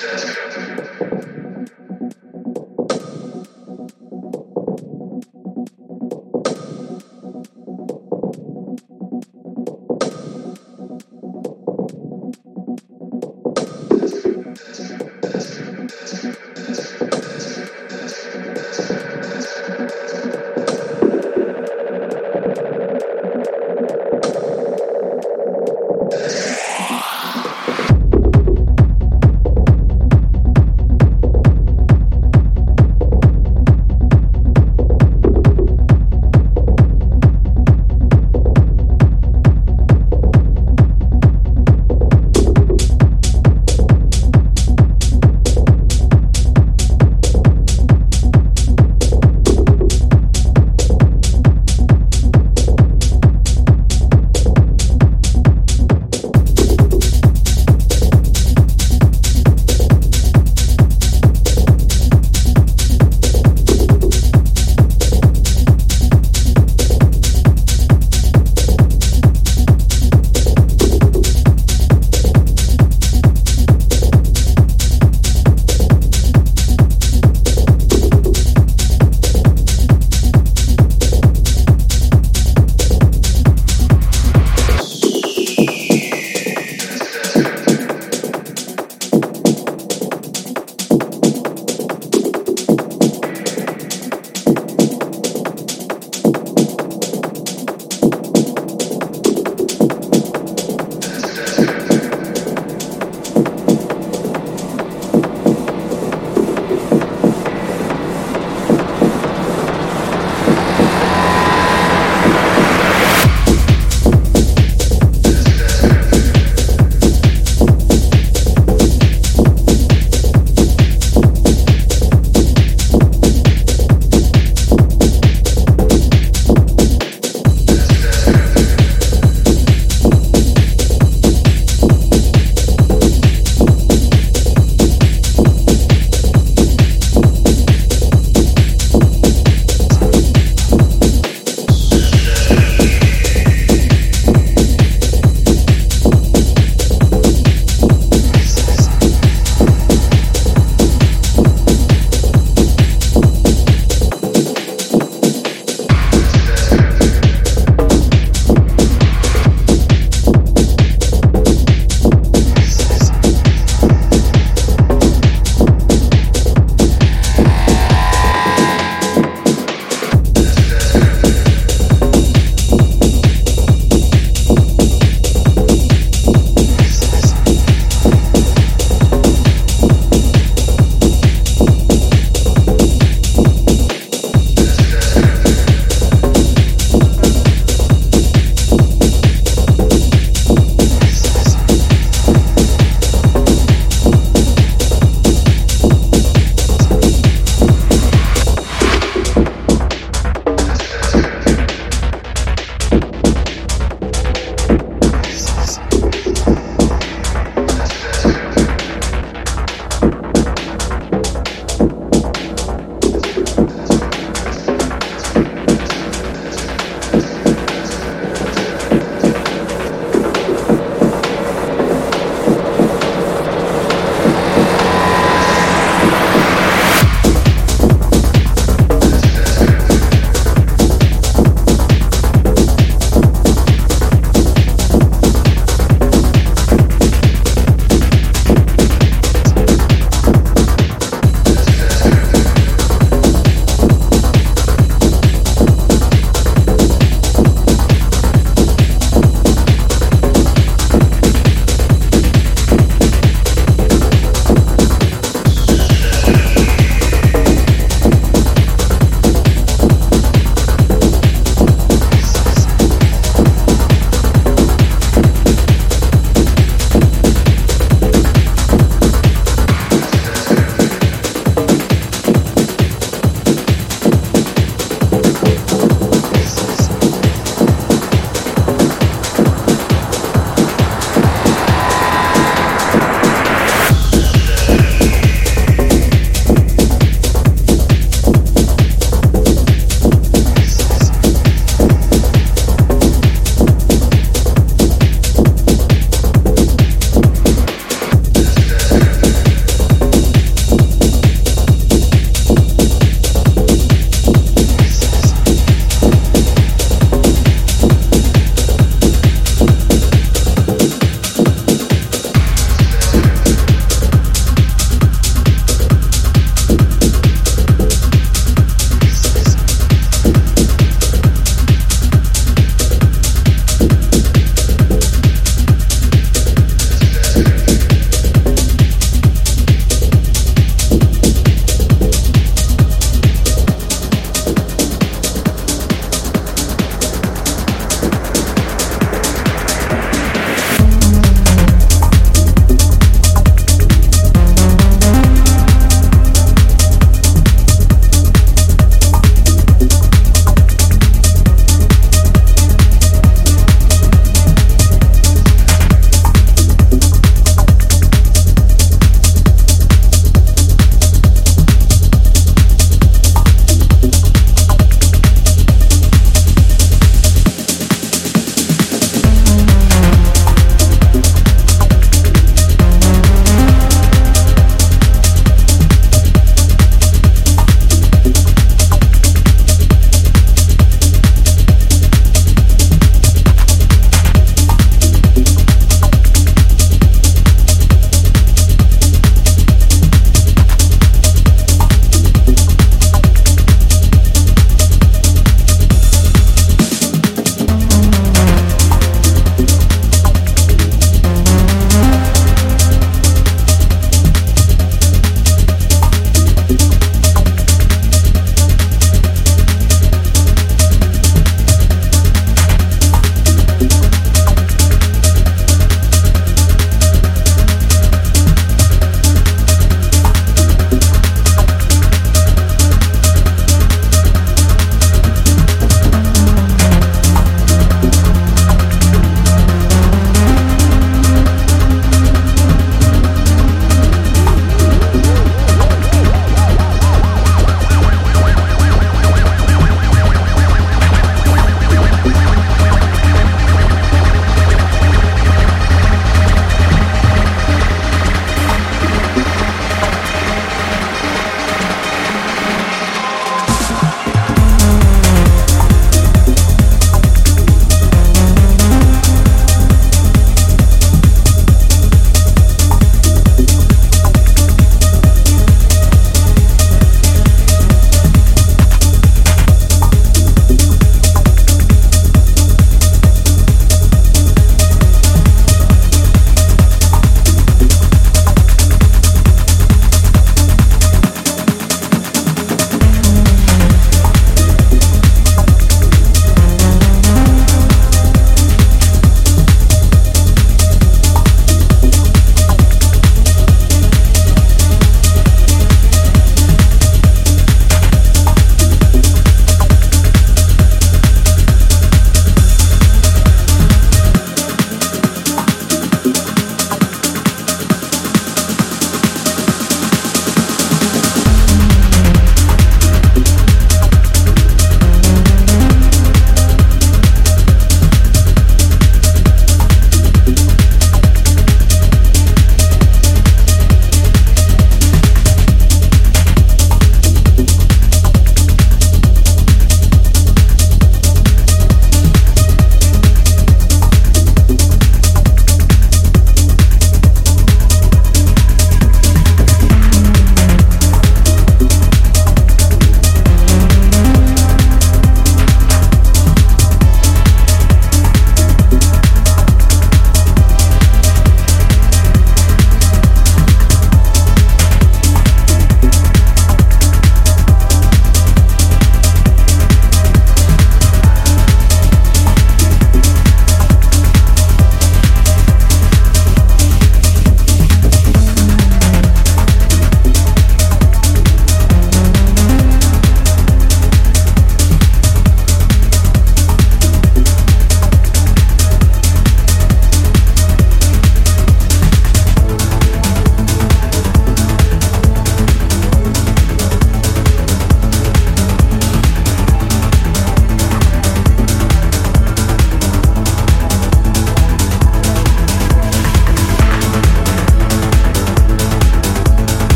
That's good.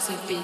soy